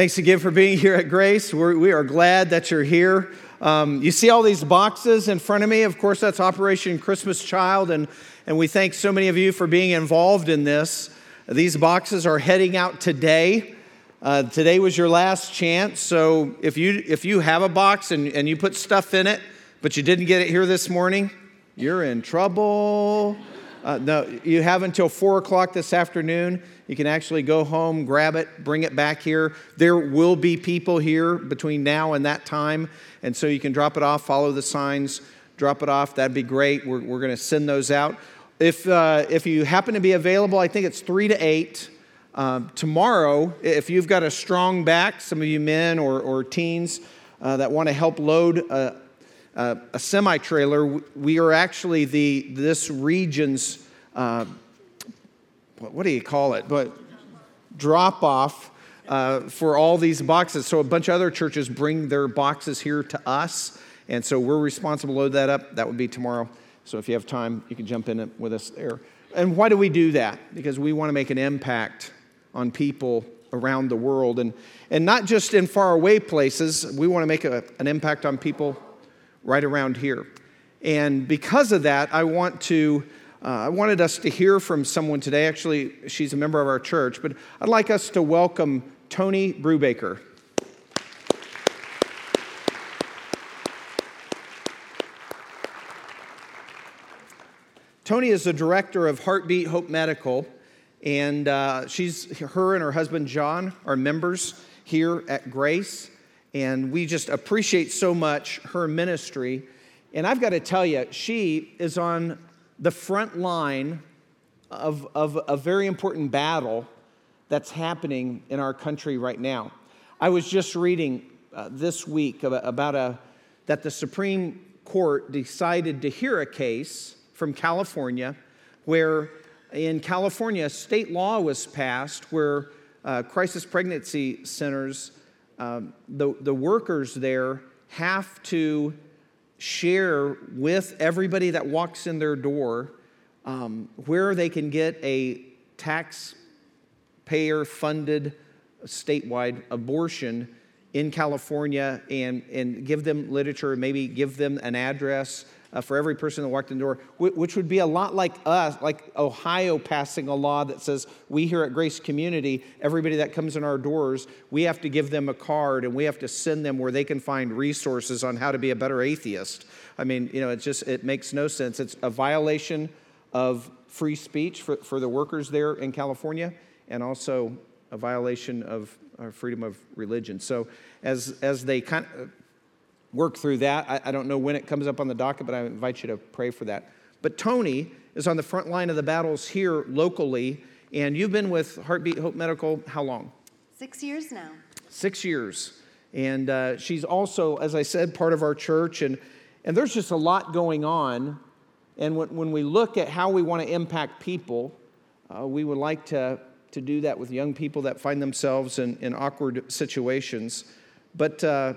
Thanks again for being here at Grace. We're, we are glad that you're here. Um, you see all these boxes in front of me. Of course, that's Operation Christmas Child, and, and we thank so many of you for being involved in this. These boxes are heading out today. Uh, today was your last chance, so if you, if you have a box and, and you put stuff in it, but you didn't get it here this morning, you're in trouble. Uh, no, you have until 4 o'clock this afternoon. You can actually go home, grab it, bring it back here. There will be people here between now and that time. And so you can drop it off, follow the signs, drop it off. That'd be great. We're, we're going to send those out. If, uh, if you happen to be available, I think it's 3 to 8. Um, tomorrow, if you've got a strong back, some of you men or, or teens uh, that want to help load a, a, a semi trailer, we are actually the, this region's uh, what do you call it? But drop off uh, for all these boxes. So a bunch of other churches bring their boxes here to us, and so we're responsible to load that up. That would be tomorrow. So if you have time, you can jump in with us there. And why do we do that? Because we want to make an impact on people around the world, and and not just in faraway places. We want to make a, an impact on people right around here. And because of that, I want to uh, I wanted us to hear from someone today. Actually, she's a member of our church, but I'd like us to welcome Tony Brubaker. Tony is the director of Heartbeat Hope Medical, and uh, she's her and her husband John are members here at Grace, and we just appreciate so much her ministry. And I've got to tell you, she is on the front line of, of a very important battle that's happening in our country right now. I was just reading uh, this week about, a, that the Supreme Court decided to hear a case from California where in California, state law was passed where uh, crisis pregnancy centers, um, the, the workers there have to share with everybody that walks in their door um, where they can get a taxpayer funded statewide abortion in California and, and give them literature, maybe give them an address uh, for every person that walked in the door, which would be a lot like us, like Ohio passing a law that says we here at Grace Community, everybody that comes in our doors, we have to give them a card and we have to send them where they can find resources on how to be a better atheist. I mean, you know, it just it makes no sense. It's a violation of free speech for, for the workers there in California and also a violation of our freedom of religion. So as as they kind of work through that. I, I, don't know when it comes up on the docket, but I invite you to pray for that. But Tony is on the front line of the battles here locally, and you've been with Heartbeat Hope Medical how long? Six years now. Six years. And uh, she's also, as I said, part of our church, and, and there's just a lot going on. And when, when we look at how we want to impact people, uh, we would like to, to do that with young people that find themselves in, in awkward situations. But uh,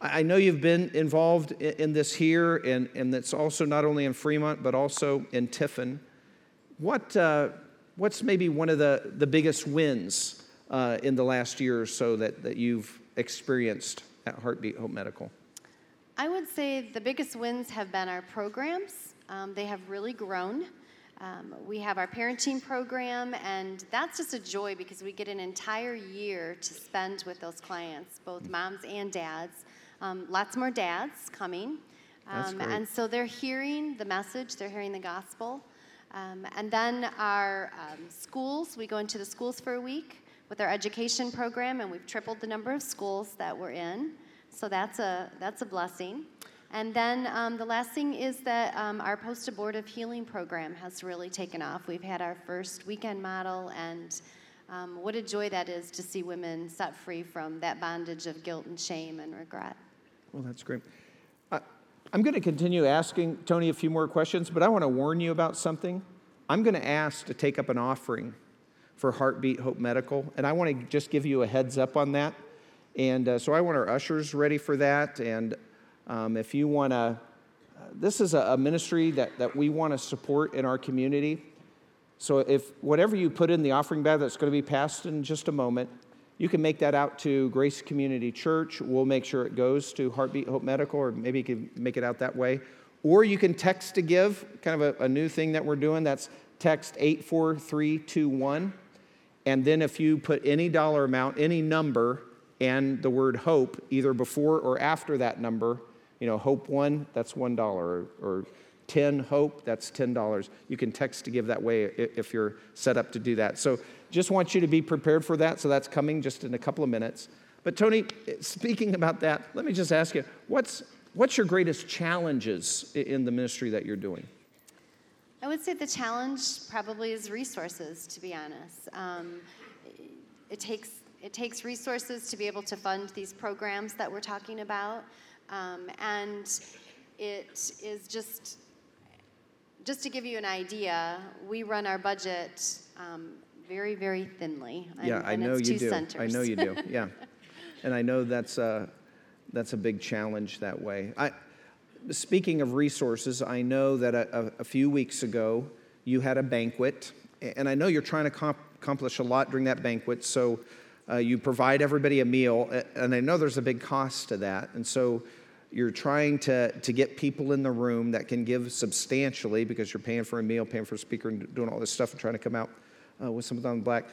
I know you've been involved in this here, and, and it's also not only in Fremont, but also in Tiffin. What, uh, what's maybe one of the, the biggest wins uh, in the last year or so that, that you've experienced at Heartbeat Hope Medical? I would say the biggest wins have been our programs. Um, they have really grown. Um, we have our parenting program, and that's just a joy because we get an entire year to spend with those clients, both moms and dads. Um, lots more dads coming. Um, and so they're hearing the message, they're hearing the gospel. Um, and then our um, schools, we go into the schools for a week with our education program, and we've tripled the number of schools that we're in. So that's a, that's a blessing. And then um, the last thing is that um, our post abortive healing program has really taken off. We've had our first weekend model, and um, what a joy that is to see women set free from that bondage of guilt and shame and regret. Well, that's great. I'm going to continue asking Tony a few more questions, but I want to warn you about something. I'm going to ask to take up an offering for Heartbeat Hope Medical, and I want to just give you a heads up on that. And uh, so I want our ushers ready for that. And um, if you want to, uh, this is a, a ministry that, that we want to support in our community. So if whatever you put in the offering bag that's going to be passed in just a moment, you can make that out to Grace Community Church. We'll make sure it goes to Heartbeat Hope Medical, or maybe you can make it out that way. Or you can text to give, kind of a, a new thing that we're doing. That's text 84321. And then if you put any dollar amount, any number, and the word hope, either before or after that number, you know, hope one, that's $1, or, or 10 hope, that's $10. You can text to give that way if you're set up to do that. So just want you to be prepared for that. So that's coming just in a couple of minutes. But Tony, speaking about that, let me just ask you, what's, what's your greatest challenges in the ministry that you're doing? I would say the challenge probably is resources, to be honest. Um, it, takes, it takes resources to be able to fund these programs that we're talking about. Um, and it is just just to give you an idea, we run our budget um, very, very thinly. Yeah, I know you do. Centers. I know you do. Yeah, and I know that's a that's a big challenge that way. I, speaking of resources, I know that a, a, few weeks ago you had a banquet, and I know you're trying to comp- accomplish a lot during that banquet. So uh, you provide everybody a meal, and I know there's a big cost to that, and so you're trying to, to get people in the room that can give substantially because you're paying for a meal, paying for a speaker, and doing all this stuff and trying to come out uh, with something on the black.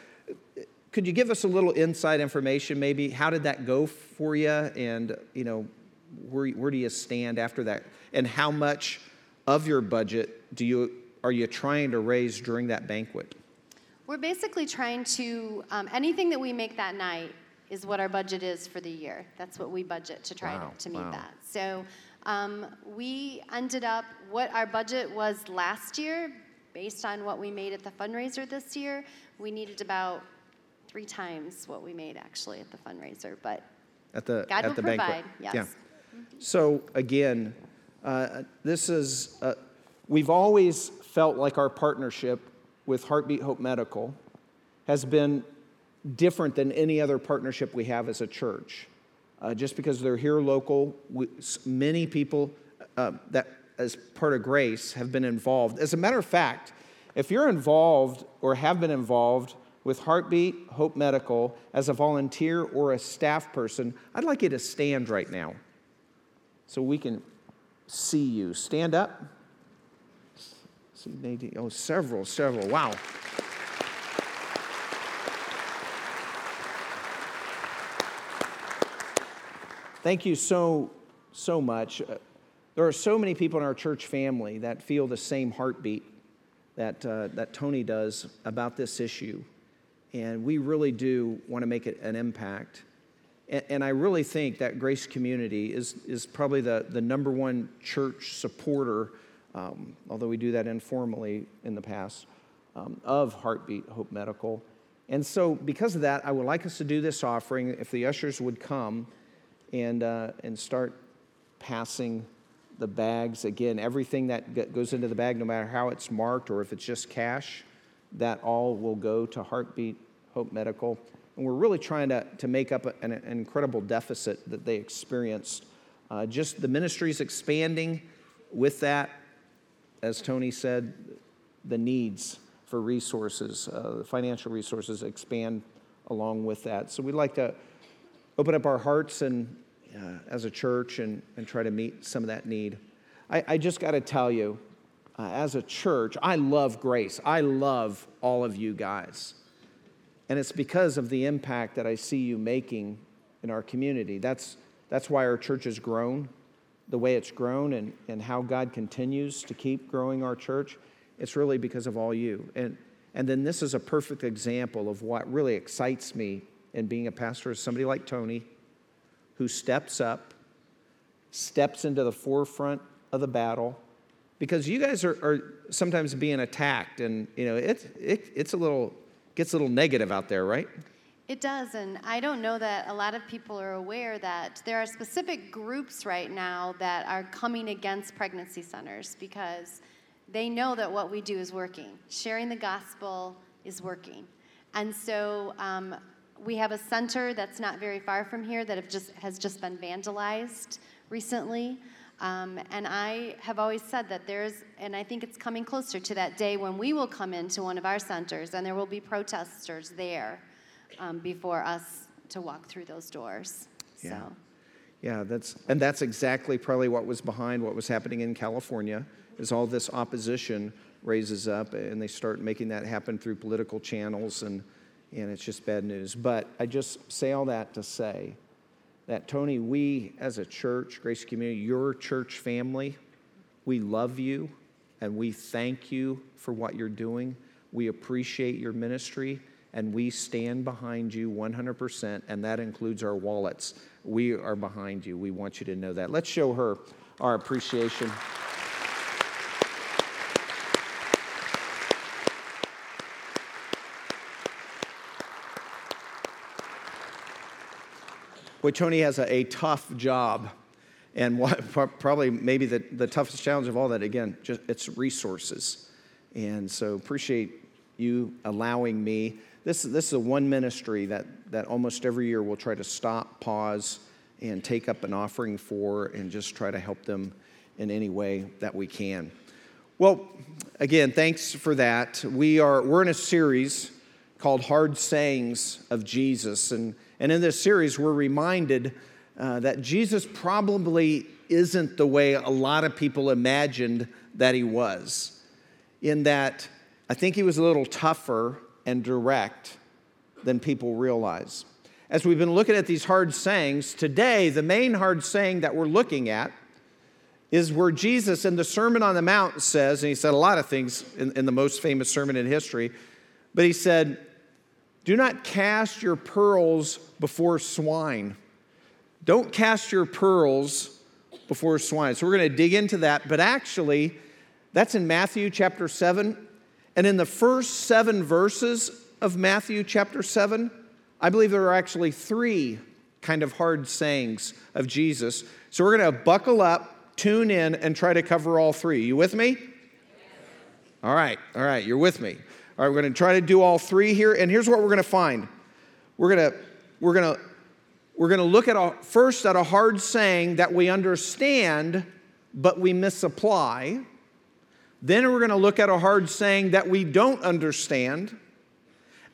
Could you give us a little inside information, maybe? How did that go for you? And, you know, where, where do you stand after that? And how much of your budget do you, are you trying to raise during that banquet? We're basically trying to, um, anything that we make that night, is what our budget is for the year. That's what we budget to try wow, to, to meet wow. that. So um, we ended up, what our budget was last year, based on what we made at the fundraiser this year, we needed about three times what we made actually at the fundraiser. But at the, God at the provide, banquet. yes. Yeah. So again, uh, this is, uh, we've always felt like our partnership with Heartbeat Hope Medical has been different than any other partnership we have as a church. Uh, just because they're here local, we, many people uh, that, as part of Grace, have been involved. As a matter of fact, if you're involved or have been involved with Heartbeat Hope Medical as a volunteer or a staff person, I'd like you to stand right now so we can see you. Stand up. See Nadine. Oh, several, several. Wow. Thank you so, so much. There are so many people in our church family that feel the same heartbeat that, uh, that Tony does about this issue. And we really do want to make it an impact. And, and I really think that Grace Community is, is probably the, the number one church supporter, um, although we do that informally in the past, um, of Heartbeat Hope Medical. And so, because of that, I would like us to do this offering. If the ushers would come and, uh, and start passing the bags. Again, everything that goes into the bag, no matter how it's marked or if it's just cash, that all will go to Heartbeat Hope Medical. And we're really trying to, to make up an, an incredible deficit that they experienced. Uh, just the ministry is expanding with that. As Tony said, the needs for resources, uh, the financial resources expand along with that. So we'd like to open up our hearts and uh, as a church and, and try to meet some of that need. I, I just got to tell you, uh, as a church, I love grace. I love all of you guys. And it's because of the impact that I see you making in our community. That's, that's why our church has grown the way it's grown and, and how God continues to keep growing our church. It's really because of all you. And, and then this is a perfect example of what really excites me in being a pastor is somebody like Tony who steps up, steps into the forefront of the battle, because you guys are, are sometimes being attacked, and you know it, it it's a little gets a little negative out there, right? It does, and I don't know that a lot of people are aware that there are specific groups right now that are coming against pregnancy centers because they know that what we do is working. Sharing the gospel is working. And so um, we have a center that's not very far from here that just, has just been vandalized recently. Um, and I have always said that there's, and I think it's coming closer to that day when we will come into one of our centers and there will be protesters there um, before us to walk through those doors. Yeah. So. Yeah, that's and that's exactly probably what was behind what was happening in California. Is all this opposition raises up, and they start making that happen through political channels, and and it's just bad news. But I just say all that to say that Tony, we as a church, Grace Community, your church family, we love you, and we thank you for what you're doing. We appreciate your ministry, and we stand behind you 100%, and that includes our wallets. We are behind you. We want you to know that. Let's show her our appreciation. Boy, Tony has a, a tough job. And what, probably maybe the, the toughest challenge of all that, again, just it's resources. And so appreciate you allowing me. This, this is a one ministry that, that almost every year we'll try to stop, pause, and take up an offering for and just try to help them in any way that we can. Well, again, thanks for that. We are, we're in a series called Hard Sayings of Jesus. And, and in this series, we're reminded uh, that Jesus probably isn't the way a lot of people imagined that he was, in that I think he was a little tougher and direct than people realize. As we've been looking at these hard sayings, today, the main hard saying that we're looking at is where Jesus in the Sermon on the Mount says, and he said a lot of things in, in the most famous sermon in history, but he said, Do not cast your pearls before swine. Don't cast your pearls before swine. So we're going to dig into that, but actually, that's in Matthew chapter 7. And in the first seven verses of Matthew chapter 7, I believe there are actually three kind of hard sayings of Jesus. So we're going to buckle up, tune in, and try to cover all three. You with me? All right, all right, you're with me. All right, we're going to try to do all three here, and here's what we're going to find. We're going to we're going to we're going to look at a, first at a hard saying that we understand but we misapply. Then we're going to look at a hard saying that we don't understand.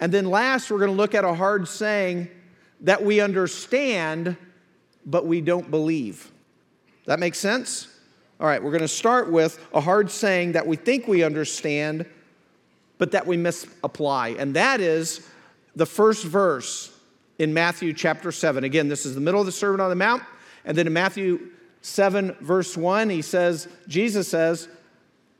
And then last, we're going to look at a hard saying that we understand but we don't believe. That makes sense? All right, we're going to start with a hard saying that we think we understand but that we misapply. And that is the first verse in Matthew chapter 7. Again, this is the middle of the Sermon on the Mount. And then in Matthew 7, verse 1, he says, Jesus says,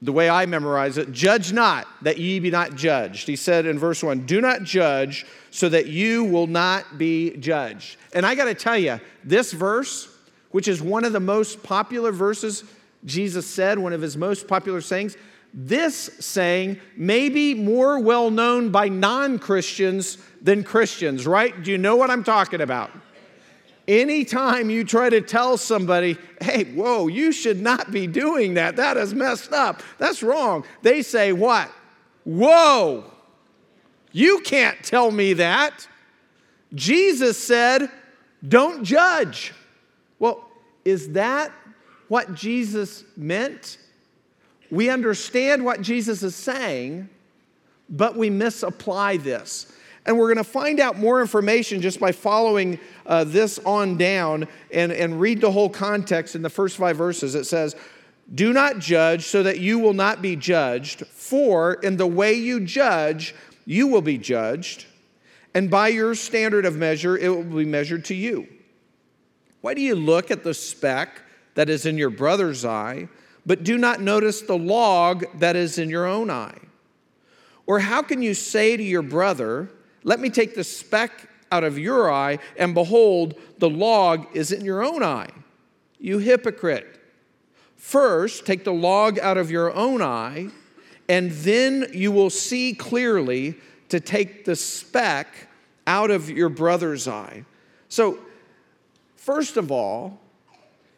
the way I memorize it, judge not that ye be not judged. He said in verse 1, do not judge so that you will not be judged. And I got to tell you, this verse, which is one of the most popular verses Jesus said, one of his most popular sayings, this saying may be more well known by non Christians than Christians, right? Do you know what I'm talking about? Anytime you try to tell somebody, hey, whoa, you should not be doing that, that is messed up, that's wrong, they say, what? Whoa, you can't tell me that. Jesus said, don't judge. Well, is that what Jesus meant? We understand what Jesus is saying, but we misapply this. And we're going to find out more information just by following uh, this on down and, and read the whole context in the first five verses. It says, Do not judge so that you will not be judged, for in the way you judge, you will be judged, and by your standard of measure, it will be measured to you. Why do you look at the speck that is in your brother's eye? But do not notice the log that is in your own eye? Or how can you say to your brother, Let me take the speck out of your eye, and behold, the log is in your own eye? You hypocrite. First, take the log out of your own eye, and then you will see clearly to take the speck out of your brother's eye. So, first of all,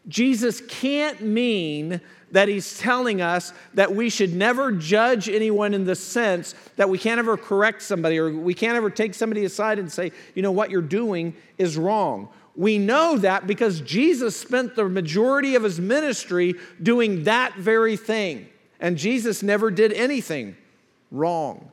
Jesus can't mean that he's telling us that we should never judge anyone in the sense that we can't ever correct somebody or we can't ever take somebody aside and say, you know, what you're doing is wrong. We know that because Jesus spent the majority of his ministry doing that very thing. And Jesus never did anything wrong.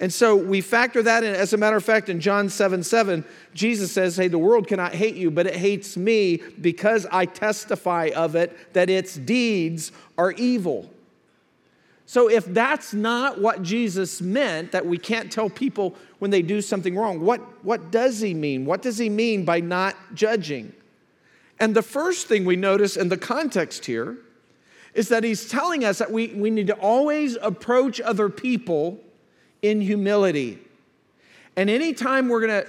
And so we factor that in. As a matter of fact, in John 7 7, Jesus says, Hey, the world cannot hate you, but it hates me because I testify of it that its deeds are evil. So if that's not what Jesus meant, that we can't tell people when they do something wrong, what, what does he mean? What does he mean by not judging? And the first thing we notice in the context here is that he's telling us that we, we need to always approach other people in humility. And anytime we're going to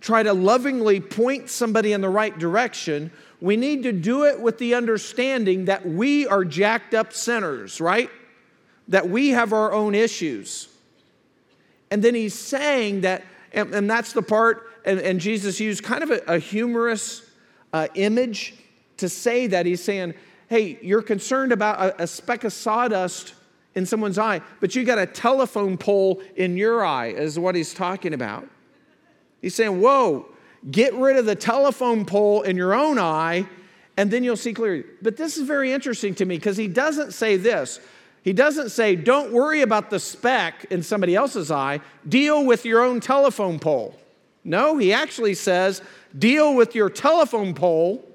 try to lovingly point somebody in the right direction, we need to do it with the understanding that we are jacked up sinners, right? that we have our own issues. And then he's saying that, and, and that's the part, and, and, Jesus used kind of a, a humorous uh, image to say that. He's saying, hey, you're concerned about a, a speck of sawdust in someone's eye, but you got a telephone pole in your eye, is what he's talking about. He's saying, whoa, get rid of the telephone pole in your own eye, and then you'll see clearly. But this is very interesting to me because he doesn't say this. He doesn't say, don't worry about the speck in somebody else's eye, deal with your own telephone pole. No, he actually says, deal with your telephone pole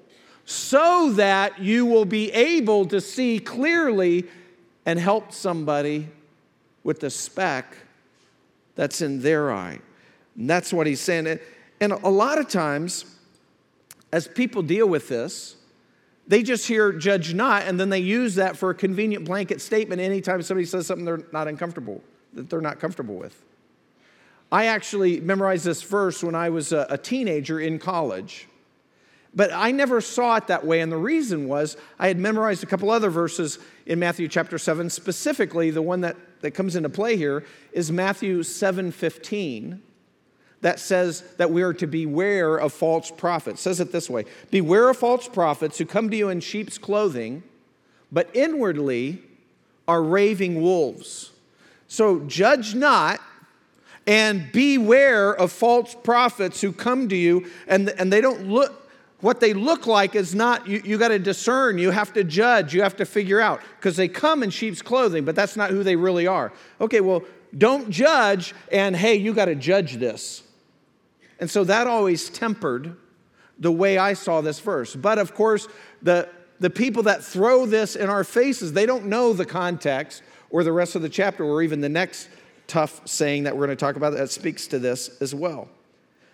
so that you will be able to see clearly and help somebody with the speck that's in their eye. And that's what he's saying. And a lot of times, as people deal with this, they just hear judge not, and then they use that for a convenient blanket statement anytime somebody says something they're not uncomfortable, that they're not comfortable with. I actually memorized this verse when I was a, teenager in college. But I never saw it that way, and the reason was I had memorized a couple other verses in Matthew chapter 7. Specifically, the one that, that comes into play here is Matthew 7 15 that says that we are to beware of false prophets. It says it this way Beware of false prophets who come to you in sheep's clothing, but inwardly are raving wolves. So judge not and beware of false prophets who come to you and, and they don't look what they look like is not you, you got to discern you have to judge you have to figure out because they come in sheep's clothing but that's not who they really are okay well don't judge and hey you got to judge this and so that always tempered the way I saw this verse. But of course, the, the people that throw this in our faces, they don't know the context or the rest of the chapter or even the next tough saying that we're going to talk about that speaks to this as well.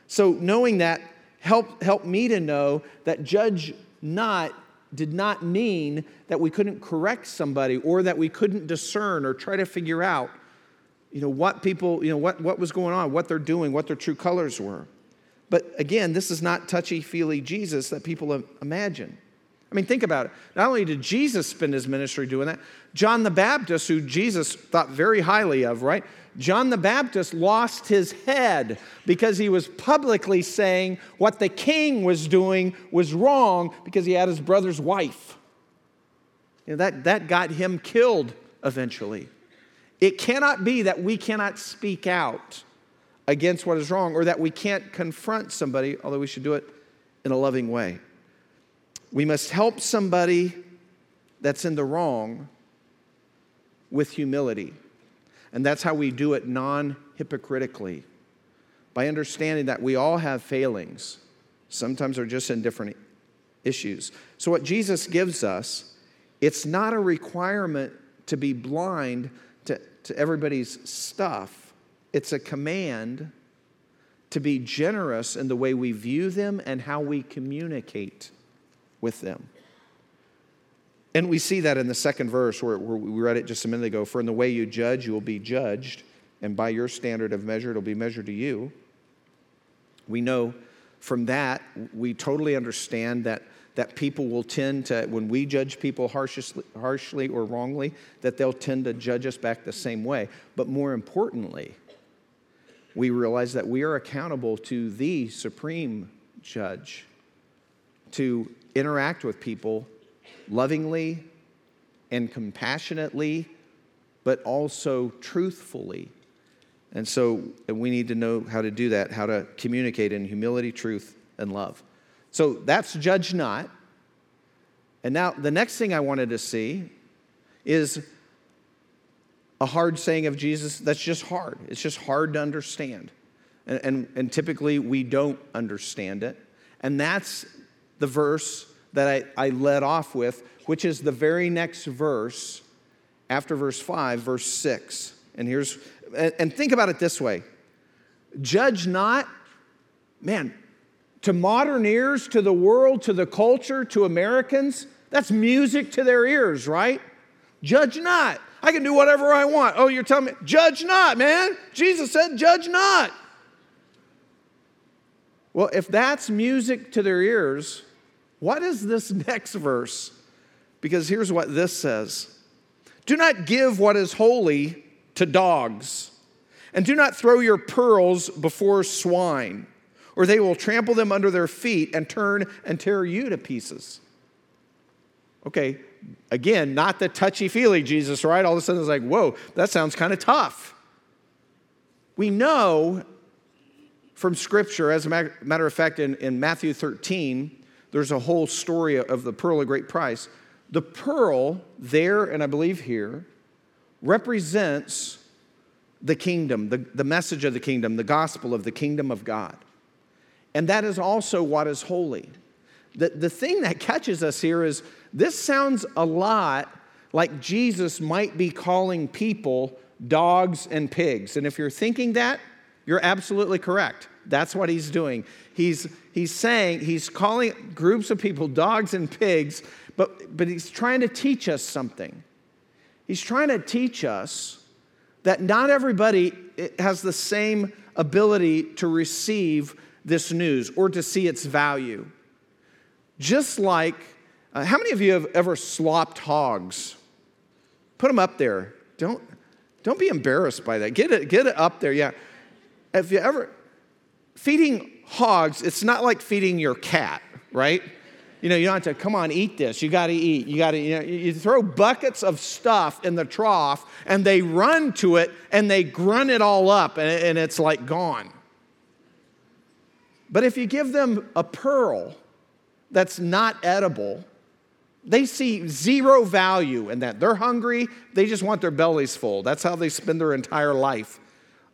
So knowing that help help me to know that judge not did not mean that we couldn't correct somebody or that we couldn't discern or try to figure out you know what people you know what, what was going on what they're doing what their true colors were but again, this is not touchy feely Jesus that people imagine. I mean, think about it. Not only did Jesus spend his ministry doing that, John the Baptist, who Jesus thought very highly of, right? John the Baptist lost his head because he was publicly saying what the king was doing was wrong because he had his brother's wife. You know, that, that got him killed eventually. It cannot be that we cannot speak out against what is wrong or that we can't confront somebody, although we should do it in a loving way. We must help somebody that's in the wrong with humility. And that's how we do it non hypocritically by understanding that we all have failings. Sometimes they're just in different issues. So, what Jesus gives us, it's not a requirement to be blind to, to everybody's stuff it's a command to be generous in the way we view them and how we communicate with them. And we see that in the second verse where, where, we read it just a minute ago. For in the way you judge, you will be judged, and by your standard of measure, it'll be measured to you. We know from that, we totally understand that, that people will tend to, when we judge people harshly, harshly or wrongly, that they'll tend to judge us back the same way. But more importantly, we realize that we are accountable to the supreme judge to interact with people lovingly and compassionately, but also truthfully. And so we need to know how to do that, how to communicate in humility, truth, and love. So that's judge not. And now the next thing I wanted to see is a hard saying of Jesus that's just hard. It's just hard to understand. And, and, and typically we don't understand it. And that's the verse that I, I led off with, which is the very next verse after verse 5, verse 6. And here's, and, think about it this way judge not, man, to modern ears, to the world, to the culture, to Americans, that's music to their ears, right? Judge not. I can do whatever I want. Oh, you're telling me, judge not, man. Jesus said, judge not. Well, if that's music to their ears, what is this next verse? Because here's what this says Do not give what is holy to dogs, and do not throw your pearls before swine, or they will trample them under their feet and turn and tear you to pieces. Okay, again, not the touchy feely Jesus, right? All of a sudden it's like, whoa, that sounds kind of tough. We know from Scripture, as a matter of fact, in, in Matthew 13, there's a whole story of the pearl of great price. The pearl there, and I believe here, represents the kingdom, the, the message of the kingdom, the gospel of the kingdom of God. And that is also what is holy. The, the thing that catches us here is this sounds a lot like Jesus might be calling people dogs and pigs. And if you're thinking that, you're absolutely correct. That's what he's doing. He's, he's saying, he's calling groups of people dogs and pigs, but, but he's trying to teach us something. He's trying to teach us that not everybody has the same ability to receive this news or to see its value. Just like uh, how many of you have ever slopped hogs? Put them up there. Don't, don't be embarrassed by that. Get it, get it up there. Yeah. If you ever, feeding hogs, it's not like feeding your cat, right? You know, you don't have to, come on, eat this. You got to eat. You got to, you, know, you throw buckets of stuff in the trough and they run to it and they grunt it all up and, and it's like gone. But if you give them a pearl that's not edible, they see zero value in that. They're hungry, they just want their bellies full. That's how they spend their entire life.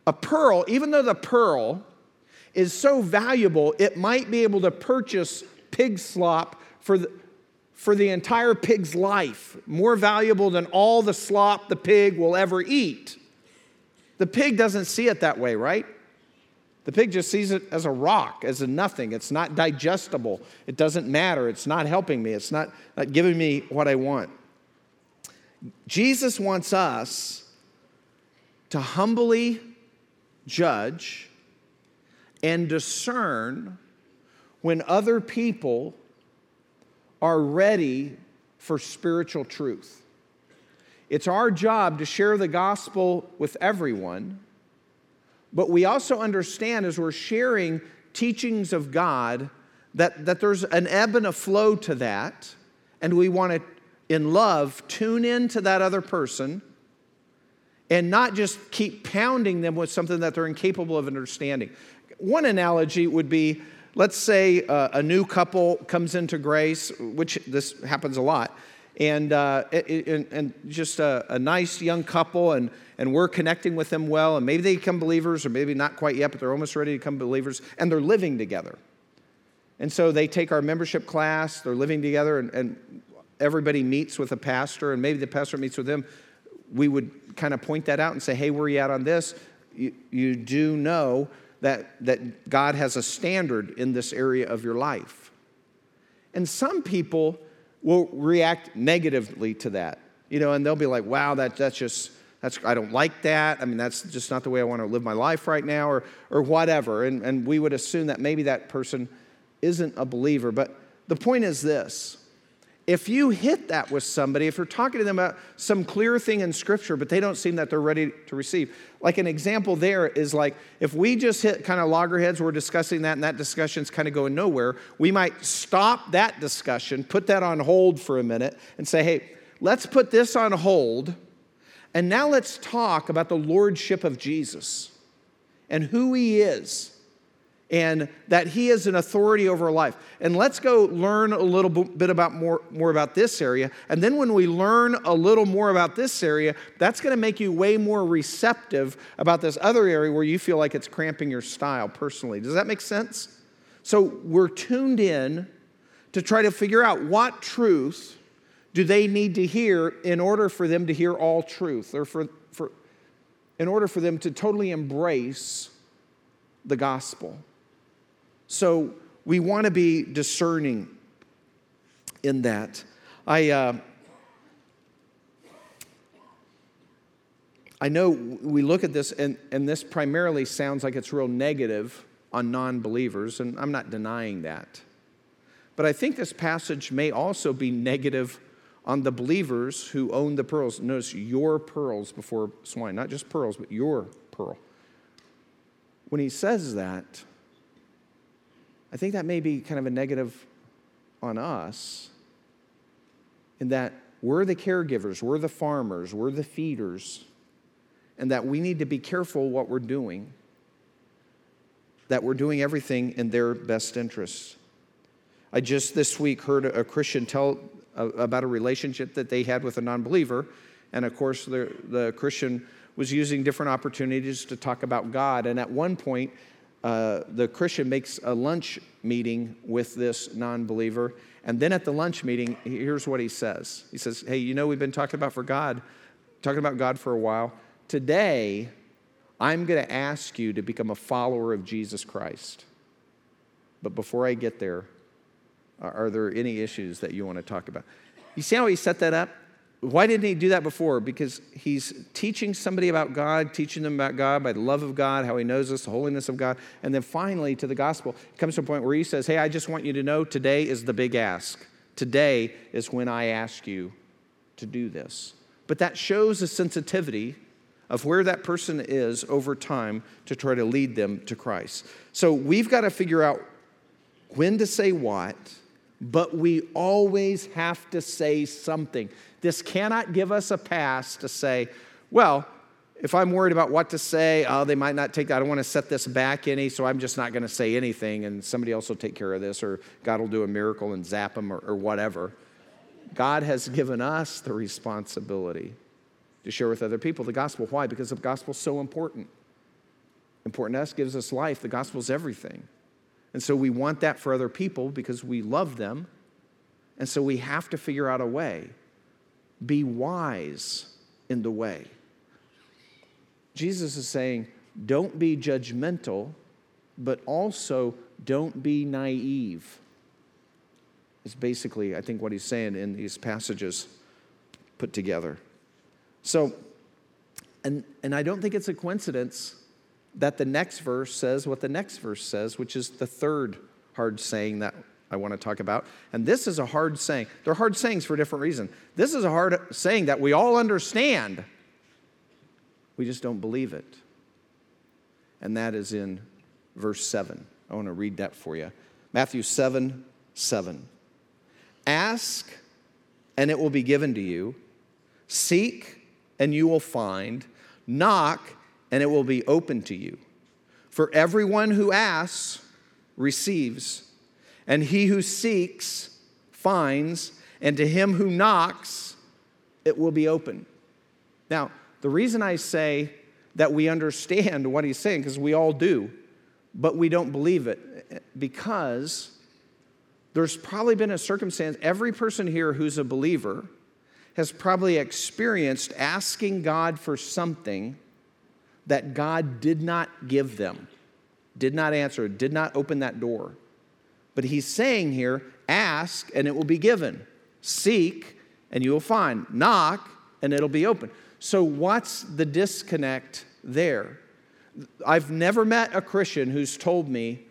A pearl, even though the pearl is so valuable, it might be able to purchase pig slop for the, for the entire pig's life, more valuable than all the slop the pig will ever eat. The pig doesn't see it that way, right? The pig just sees it as a rock, as a nothing. It's not digestible. It doesn't matter. It's not helping me. It's not, not giving me what I want. Jesus wants us to humbly judge and discern when other people are ready for spiritual truth. It's our job to share the gospel with everyone but we also understand as we're sharing teachings of God that, that there's an ebb and a flow to that. And we want to, in love, tune in to that other person and not just keep pounding them with something that they're incapable of understanding. One analogy would be let's say uh, a new couple comes into grace, which this happens a lot, and, uh, and, and, just a, a nice young couple, and and we're connecting with them well, and maybe they become believers, or maybe not quite yet, but they're almost ready to become believers, and they're living together. And so they take our membership class, they're living together, and, and everybody meets with a pastor, and maybe the pastor meets with them. We would kind of point that out and say, hey, where are you at on this? You, you do know that, that God has a standard in this area of your life. And some people will react negatively to that, you know, and they'll be like, wow, that, that's just, that's, I don't like that. I mean, that's just not the way I want to live my life right now, or, or whatever. And, and we would assume that maybe that person isn't a believer. But the point is this if you hit that with somebody, if you're talking to them about some clear thing in Scripture, but they don't seem that they're ready to receive, like an example there is like if we just hit kind of loggerheads, we're discussing that, and that discussion's kind of going nowhere, we might stop that discussion, put that on hold for a minute, and say, hey, let's put this on hold and now let's talk about the lordship of Jesus and who he is and that he is an authority over life. And let's go learn a little bit about more, more about this area. And then when we learn a little more about this area, that's going to make you way more receptive about this other area where you feel like it's cramping your style personally. Does that make sense? So we're tuned in to try to figure out what truth do they need to hear in order for them to hear all truth or for, for in order for them to totally embrace the gospel. So we want to be discerning in that. I, uh, I know we look at this, and, and this primarily sounds like it's real negative on non believers, and I'm not denying that. But I think this passage may also be negative on the believers who own the pearls. Notice your pearls before swine, not just pearls, but your pearl. When he says that, I think that may be kind of a negative on us in that we're the caregivers, we're the farmers, we're the feeders, and that we need to be careful what we're doing, that we're doing everything in their best interests. I just this week heard a Christian tell about a relationship that they had with a non believer, and of course, the, the Christian was using different opportunities to talk about God. And at one point, uh, the Christian makes a lunch meeting with this non believer. And then at the lunch meeting, here's what he says He says, Hey, you know, we've been talking about for God, talking about God for a while. Today, I'm going to ask you to become a follower of Jesus Christ. But before I get there, are there any issues that you want to talk about? You see how he set that up? Why didn't he do that before? Because he's teaching somebody about God, teaching them about God by the love of God, how he knows us, the holiness of God. And then finally, to the gospel, it comes to a point where he says, Hey, I just want you to know today is the big ask. Today is when I ask you to do this. But that shows a sensitivity of where that person is over time to try to lead them to Christ. So we've got to figure out when to say what, but we always have to say something. This cannot give us a pass to say, well, if I'm worried about what to say, oh, they might not take that. I don't want to set this back any, so I'm just not going to say anything, and somebody else will take care of this, or God will do a miracle and zap them, or, or whatever. God has given us the responsibility to share with other people the gospel. Why? Because the gospel is so important. Important to us, gives us life. The gospel is everything. And so we want that for other people because we love them. And so we have to figure out a way be wise in the way. Jesus is saying, don't be judgmental, but also don't be naive. Is basically, I think, what he's saying in these passages put together. So, and, and I don't think it's a coincidence that the next verse says what the next verse says, which is the third hard saying that I want to talk about. And this is a hard saying. They're hard sayings for a different reason. This is a hard saying that we all understand. We just don't believe it. And that is in verse 7. I want to read that for you. Matthew 7 7. Ask, and it will be given to you. Seek, and you will find. Knock, and it will be open to you. For everyone who asks receives and he who seeks finds, and to him who knocks, it will be open. Now, the reason I say that we understand what he's saying, because we all do, but we don't believe it, because there's probably been a circumstance, every person here who's a believer has probably experienced asking God for something that God did not give them, did not answer, did not open that door. But he's saying here ask and it will be given, seek and you will find, knock and it'll be open. So, what's the disconnect there? I've never met a Christian who's told me,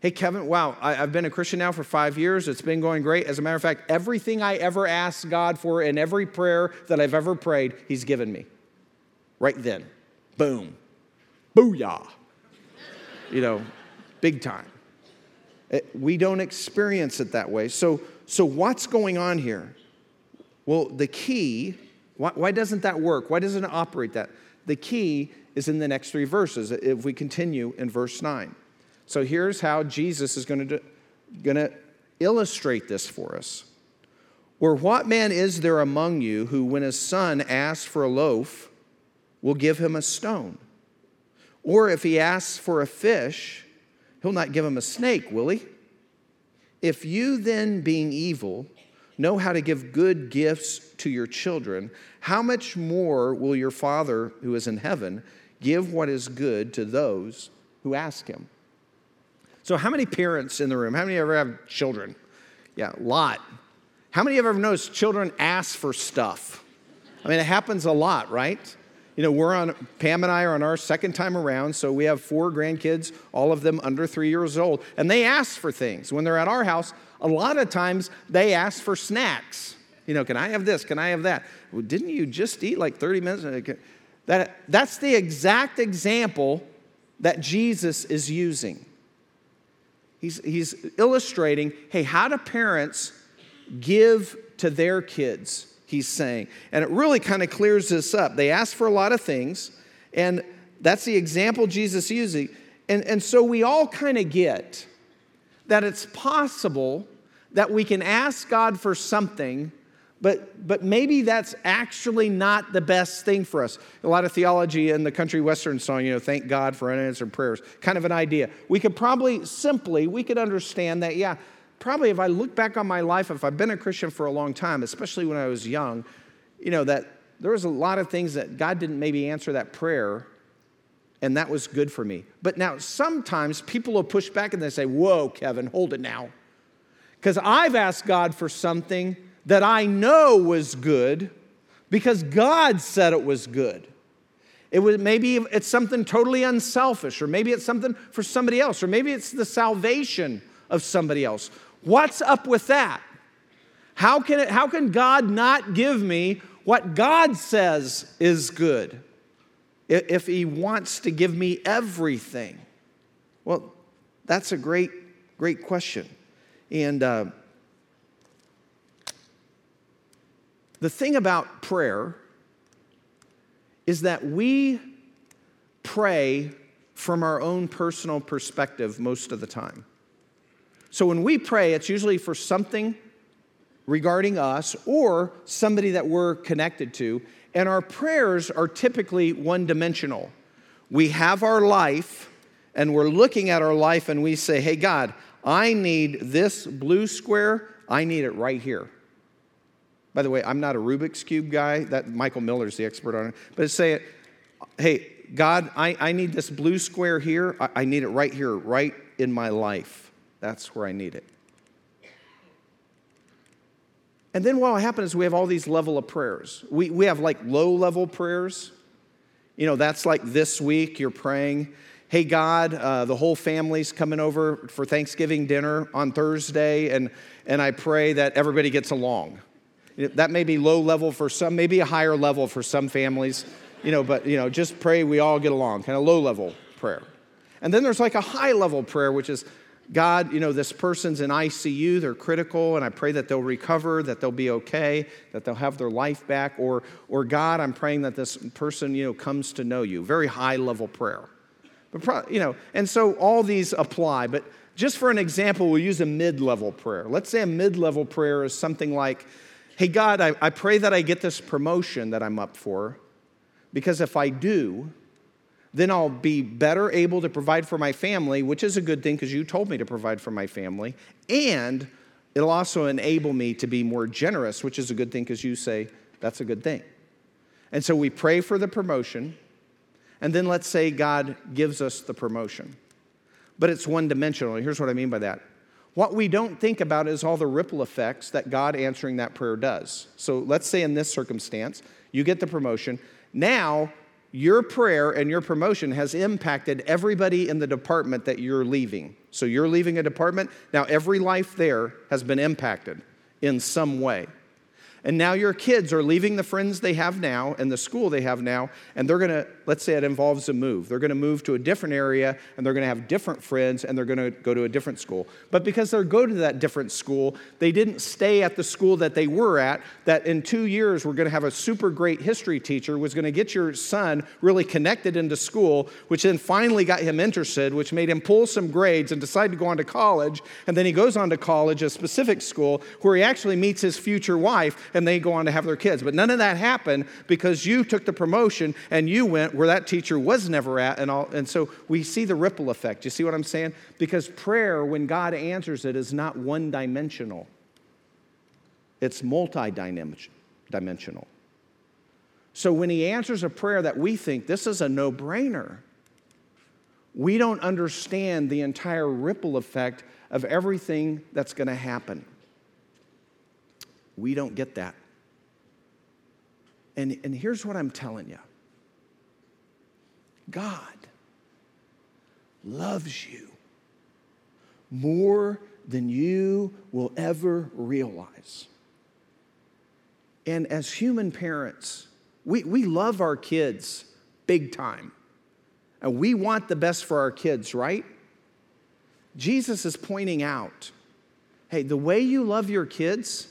Hey, Kevin, wow, I, have been a Christian now for five years. It's been going great. As a matter of fact, everything I ever asked God for in every prayer that I've ever prayed, He's given me. Right then. Boom. Booyah. You know, big time. Eh, we don't experience it that way. So, so what's going on here? Well, the key, why, why doesn't that work? Why doesn't it operate that? The key is in the next three verses, if we continue in verse 9. So here's how Jesus is going to, going to illustrate this for us. Or what man is there among you who, when his son asks for a loaf, will give him a stone? Or if he asks for a fish, he'll not give him a snake, will he? If you then, being evil, know how to give good gifts to your children, how much more will your Father who is in heaven give what is good to those who ask him? So, how many parents in the room? How many ever have children? Yeah, a lot. How many of you ever noticed children ask for stuff? I mean, it happens a lot, right? You know, we're on, Pam and I are on our second time around, so we have four grandkids, all of them under three years old, and they ask for things. When they're at our house, a lot of times they ask for snacks. You know, can I have this? Can I have that? Well, didn't you just eat like 30 minutes? That, that's the exact example that Jesus is using. He's, he's illustrating hey, how do parents give to their kids? He's saying. And it really kind of clears this up. They ask for a lot of things, and that's the example Jesus using. And, and so we all kind of get that it's possible that we can ask God for something but, but maybe that's actually not the best thing for us. A lot of theology in the country western song, you know, thank God for unanswered prayers, kind of an idea. We could probably simply, we could understand that, yeah, probably if I look back on my life, if I've been a Christian for a long time, especially when I was young, you know, that there was a lot of things that God didn't maybe answer that prayer, and that was good for me. But now sometimes people will push back and they say, Whoa, Kevin, hold it now. Because I've asked God for something that I know was good because God said it was good. It was maybe it's something totally unselfish, or maybe it's something for somebody else, or maybe it's the salvation of somebody else. What's up with that? How can, it, how can God not give me what God says is good if He wants to give me everything? Well, that's a great, great question. And uh, The thing about prayer is that we pray from our own personal perspective most of the time. So when we pray, it's usually for something regarding us or somebody that we're connected to, and our prayers are typically one dimensional. We have our life, and we're looking at our life, and we say, Hey, God, I need this blue square, I need it right here. By the way, I'm not a Rubik's Cube guy. That Michael Miller's the expert on it. But say it, hey, God, I, I need this blue square here. I, I need it right here, right in my life. That's where I need it. And then what will happen is we have all these level of prayers. We, we have like low level prayers. You know, that's like this week you're praying, hey, God, uh, the whole family's coming over for Thanksgiving dinner on Thursday, and, and I pray that everybody gets along. That may be low level for some, maybe a higher level for some families, you know, but, you know, just pray we all get along, kind of low level prayer. And then there's like a high level prayer, which is, God, you know, this person's in ICU, they're critical, and I pray that they'll recover, that they'll be okay, that they'll have their life back. Or, or God, I'm praying that this person, you know, comes to know you. Very high level prayer. But, you know, and so all these apply. But just for an example, we'll use a mid level prayer. Let's say a mid level prayer is something like, Hey, God, I, I pray that I get this promotion that I'm up for, because if I do, then I'll be better able to provide for my family, which is a good thing because you told me to provide for my family. And it'll also enable me to be more generous, which is a good thing because you say that's a good thing. And so we pray for the promotion, and then let's say God gives us the promotion. But it's one dimensional. Here's what I mean by that what we don't think about is all the ripple effects that God answering that prayer does. So let's say in this circumstance, you get the promotion. Now, your prayer and your promotion has impacted everybody in the department that you're leaving. So you're leaving a department. Now, every life there has been impacted in some way. And now your kids are leaving the friends they have now and the school they have now, and they're gonna, let's say it involves a move. They're gonna move to a different area and they're gonna have different friends and they're gonna go to a different school. But because they're going to that different school, they didn't stay at the school that they were at, that in two years we're gonna have a super great history teacher, was gonna get your son really connected into school, which then finally got him interested, which made him pull some grades and decide to go on to college. And then he goes on to college, a specific school, where he actually meets his future wife and they go on to have their kids. But none of that happened because you took the promotion and you went where that teacher was never at. And, all, and so we see the ripple effect. You see what I'm saying? Because prayer, when God answers it, is not one dimensional, it's multi dimensional. So when he answers a prayer that we think this is a no brainer, we don't understand the entire ripple effect of everything that's going to happen. We don't get that. And, and here's what I'm telling you God loves you more than you will ever realize. And as human parents, we, we love our kids big time. And we want the best for our kids, right? Jesus is pointing out hey, the way you love your kids,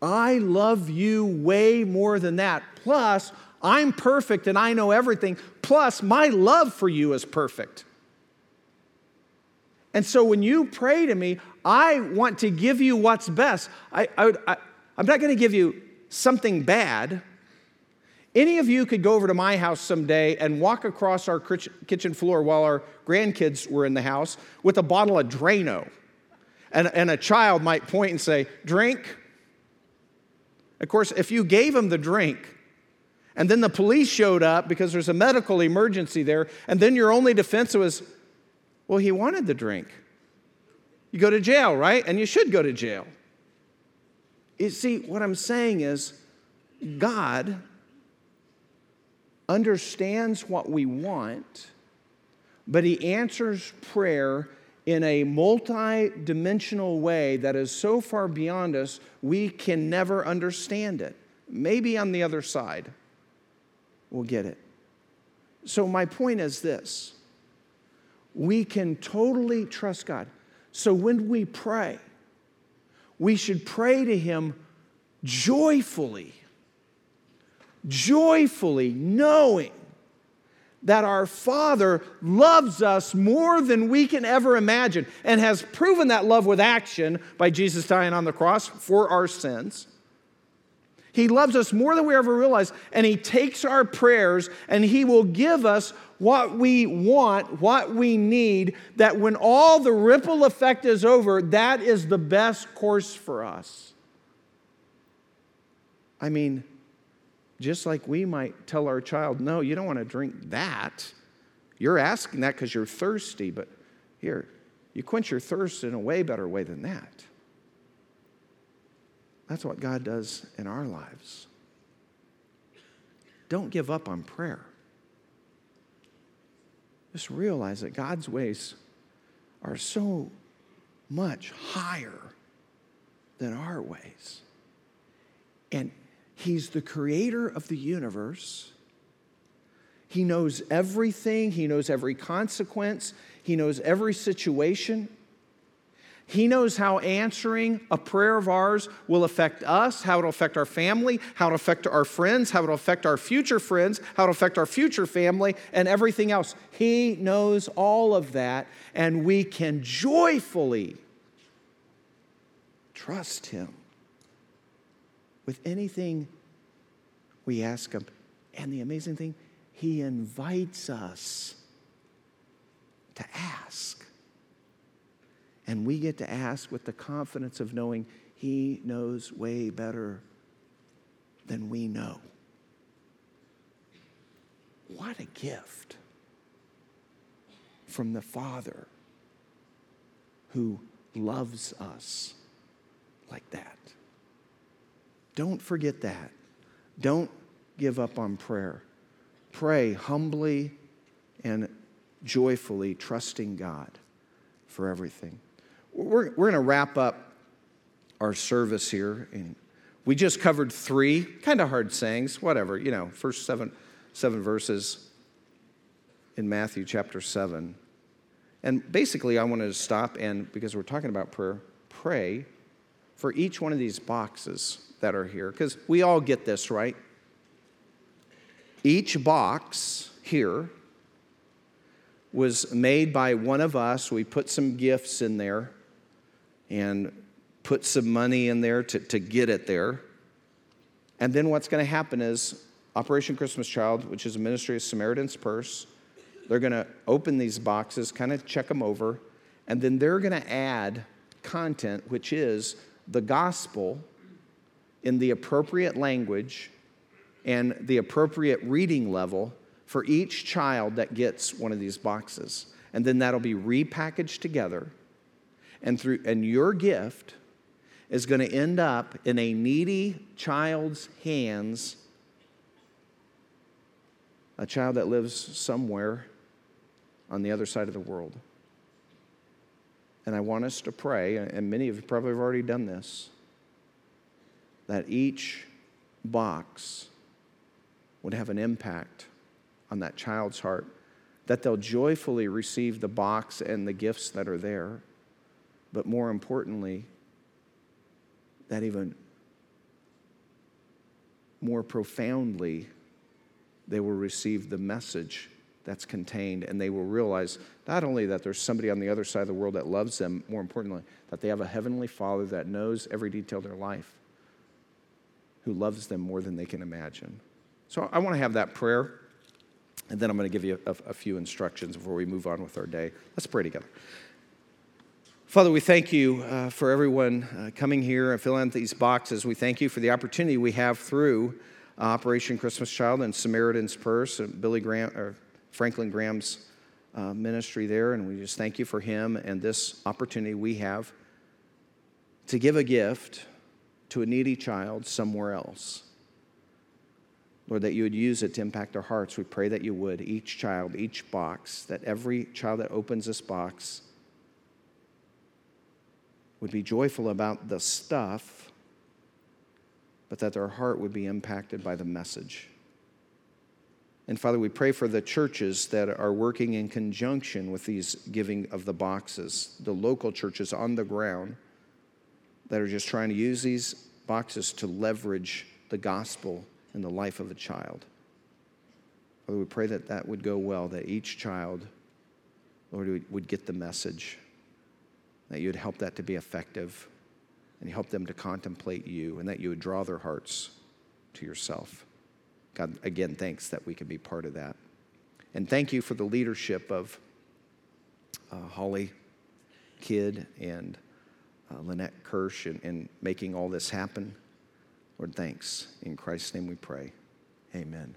I love you way more than that. Plus, I'm perfect and I know everything. Plus, my love for you is perfect. And so when you pray to me, I want to give you what's best. I, I, I, I'm not going to give you something bad. Any of you could go over to my house someday and walk across our kitchen floor while our grandkids were in the house with a bottle of Drano. And, and a child might point and say, Drink. Of course, if you gave him the drink, and then the police showed up because there's a medical emergency there, and then your only defense was, well, he wanted the drink. You go to jail, right? And you should go to jail. You see, what I'm saying is, God understands what we want, but He answers prayer in a multi dimensional way that is so far beyond us, we can never understand it. Maybe on the other side, we'll get it. So, my point is this we can totally trust God. So, when we pray, we should pray to Him joyfully, joyfully knowing that our Father loves us more than we can ever imagine and has proven that love with action by Jesus dying on the cross for our sins. He loves us more than we ever realize, and He takes our prayers and He will give us what we want, what we need, that when all the ripple effect is over, that is the best course for us. I mean, just like we might tell our child, no, you don't want to drink that. You're asking that because you're thirsty, but here, you quench your thirst in a way better way than that. That's what God does in our lives. Don't give up on prayer. Just realize that God's ways are so much higher than our ways. And He's the creator of the universe. He knows everything, He knows every consequence, He knows every situation. He knows how answering a prayer of ours will affect us, how it'll affect our family, how it'll affect our friends, how it'll affect our future friends, how it'll affect our future family, and everything else. He knows all of that, and we can joyfully trust Him with anything we ask Him. And the amazing thing, He invites us to ask. And we get to ask with the confidence of knowing He knows way better than we know. What a gift from the Father who loves us like that. Don't forget that. Don't give up on prayer. Pray humbly and joyfully, trusting God for everything. We're, we're going to wrap up our service here, and We just covered three kind of hard sayings, whatever, you know, first seven, seven verses in Matthew chapter 7. And basically, I wanted to stop and, because we're talking about prayer, pray for each one of these boxes that are here, because we all get this, right? Each box here was made by one of us. We put some gifts in there and put some money in there to, to get it there. And then what's going to happen is Operation Christmas Child, which is a ministry of Samaritan's Purse, they're going to open these boxes, kind of check them over, and then they're going to add content, which is the gospel in the appropriate language and the appropriate reading level for each child that gets one of these boxes. And then that'll be repackaged together. And through and your gift is going to end up in a needy child's hands, a child that lives somewhere on the other side of the world. And I want us to pray, and many of you probably have already done this, that each box would have an impact on that child's heart, that they'll joyfully receive the box and the gifts that are there, but more importantly, that even more profoundly, they will receive the message that's contained and they will realize not only that there's somebody on the other side of the world that loves them, more importantly, that they have a heavenly Father that knows every detail of their life, who loves them more than they can imagine. So I want to have that prayer, and then I'm going to give you a, a few instructions before we move on with our day. Let's pray together. Father, we thank you uh, for everyone uh, coming here and filling out these boxes. We thank you for the opportunity we have through Operation Christmas Child and Samaritan's Purse, and Billy Graham, or Franklin Graham's uh, ministry there. And we just thank you for him and this opportunity we have to give a gift to a needy child somewhere else. Lord, that you would use it to impact our hearts. We pray that you would, each child, each box, that every child that opens this box would be joyful about the stuff, but that their heart would be impacted by the message. And Father, we pray for the churches that are working in conjunction with these giving of the boxes, the local churches on the ground that are just trying to use these boxes to leverage the gospel in the life of a child. Father, we pray that that would go well, that each child, Lord, would get the message, that you would help that to be effective, and help them to contemplate you, and that you would draw their hearts to yourself. God, again, thanks that we can be part of that. And thank you for the leadership of uh, Holly Kidd and uh, Lynette Kirsch in, in making all this happen. Lord, thanks. In Christ's name we pray. Amen.